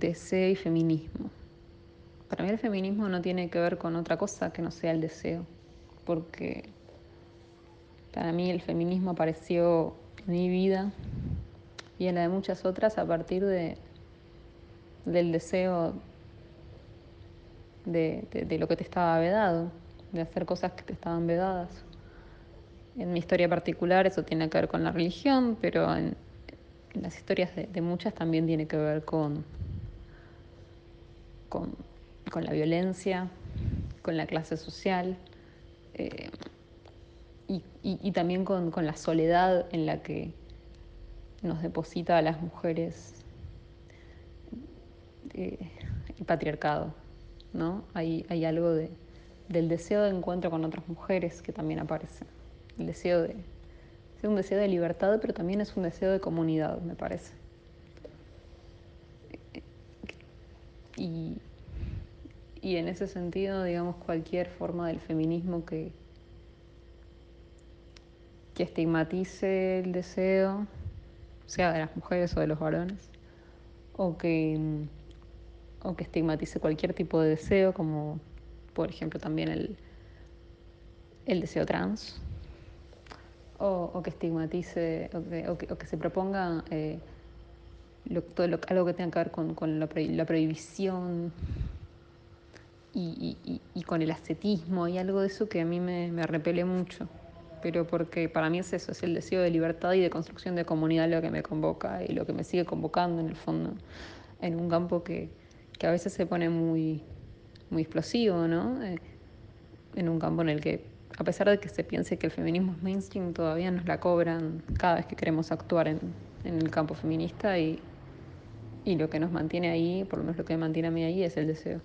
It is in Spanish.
deseo y feminismo. Para mí el feminismo no tiene que ver con otra cosa que no sea el deseo, porque para mí el feminismo apareció en mi vida y en la de muchas otras a partir de, del deseo de, de, lo que te estaba vedado, de hacer cosas que te estaban vedadas. En mi historia particular eso tiene que ver con la religión, pero en, las historias de, muchas también tiene que ver con, con, con la violencia, con la clase social eh, y, y, también con, con, la soledad en la que nos deposita a las mujeres eh, el patriarcado. ¿no? Hay, hay algo de, del deseo de encuentro con otras mujeres que también aparece. El deseo de, es un deseo de libertad, pero también es un deseo de comunidad, me parece. Y, y en ese sentido, digamos, cualquier forma del feminismo que, que estigmatice el deseo, sea de las mujeres o de los varones, o que, o que estigmatice cualquier tipo de deseo, como por ejemplo también el, el deseo trans, o, que estigmatice, o que, o que, o que se proponga eh, lo, todo lo, algo que tenga que ver con, con la, la, prohibición y, y, y, con el ascetismo, y algo de eso que a mí me, me repele mucho. Pero porque para mí es eso, es el deseo de libertad y de construcción de comunidad lo que me convoca y lo que me sigue convocando en el fondo, en un campo que, que a veces se pone muy, muy explosivo, ¿no? Eh, en un campo en el que a pesar de que se piense que el feminismo es mainstream, todavía nos la cobran cada vez que queremos actuar en, en el campo feminista y, y, lo que nos mantiene ahí, por lo menos lo que me mantiene a mí ahí, es el deseo.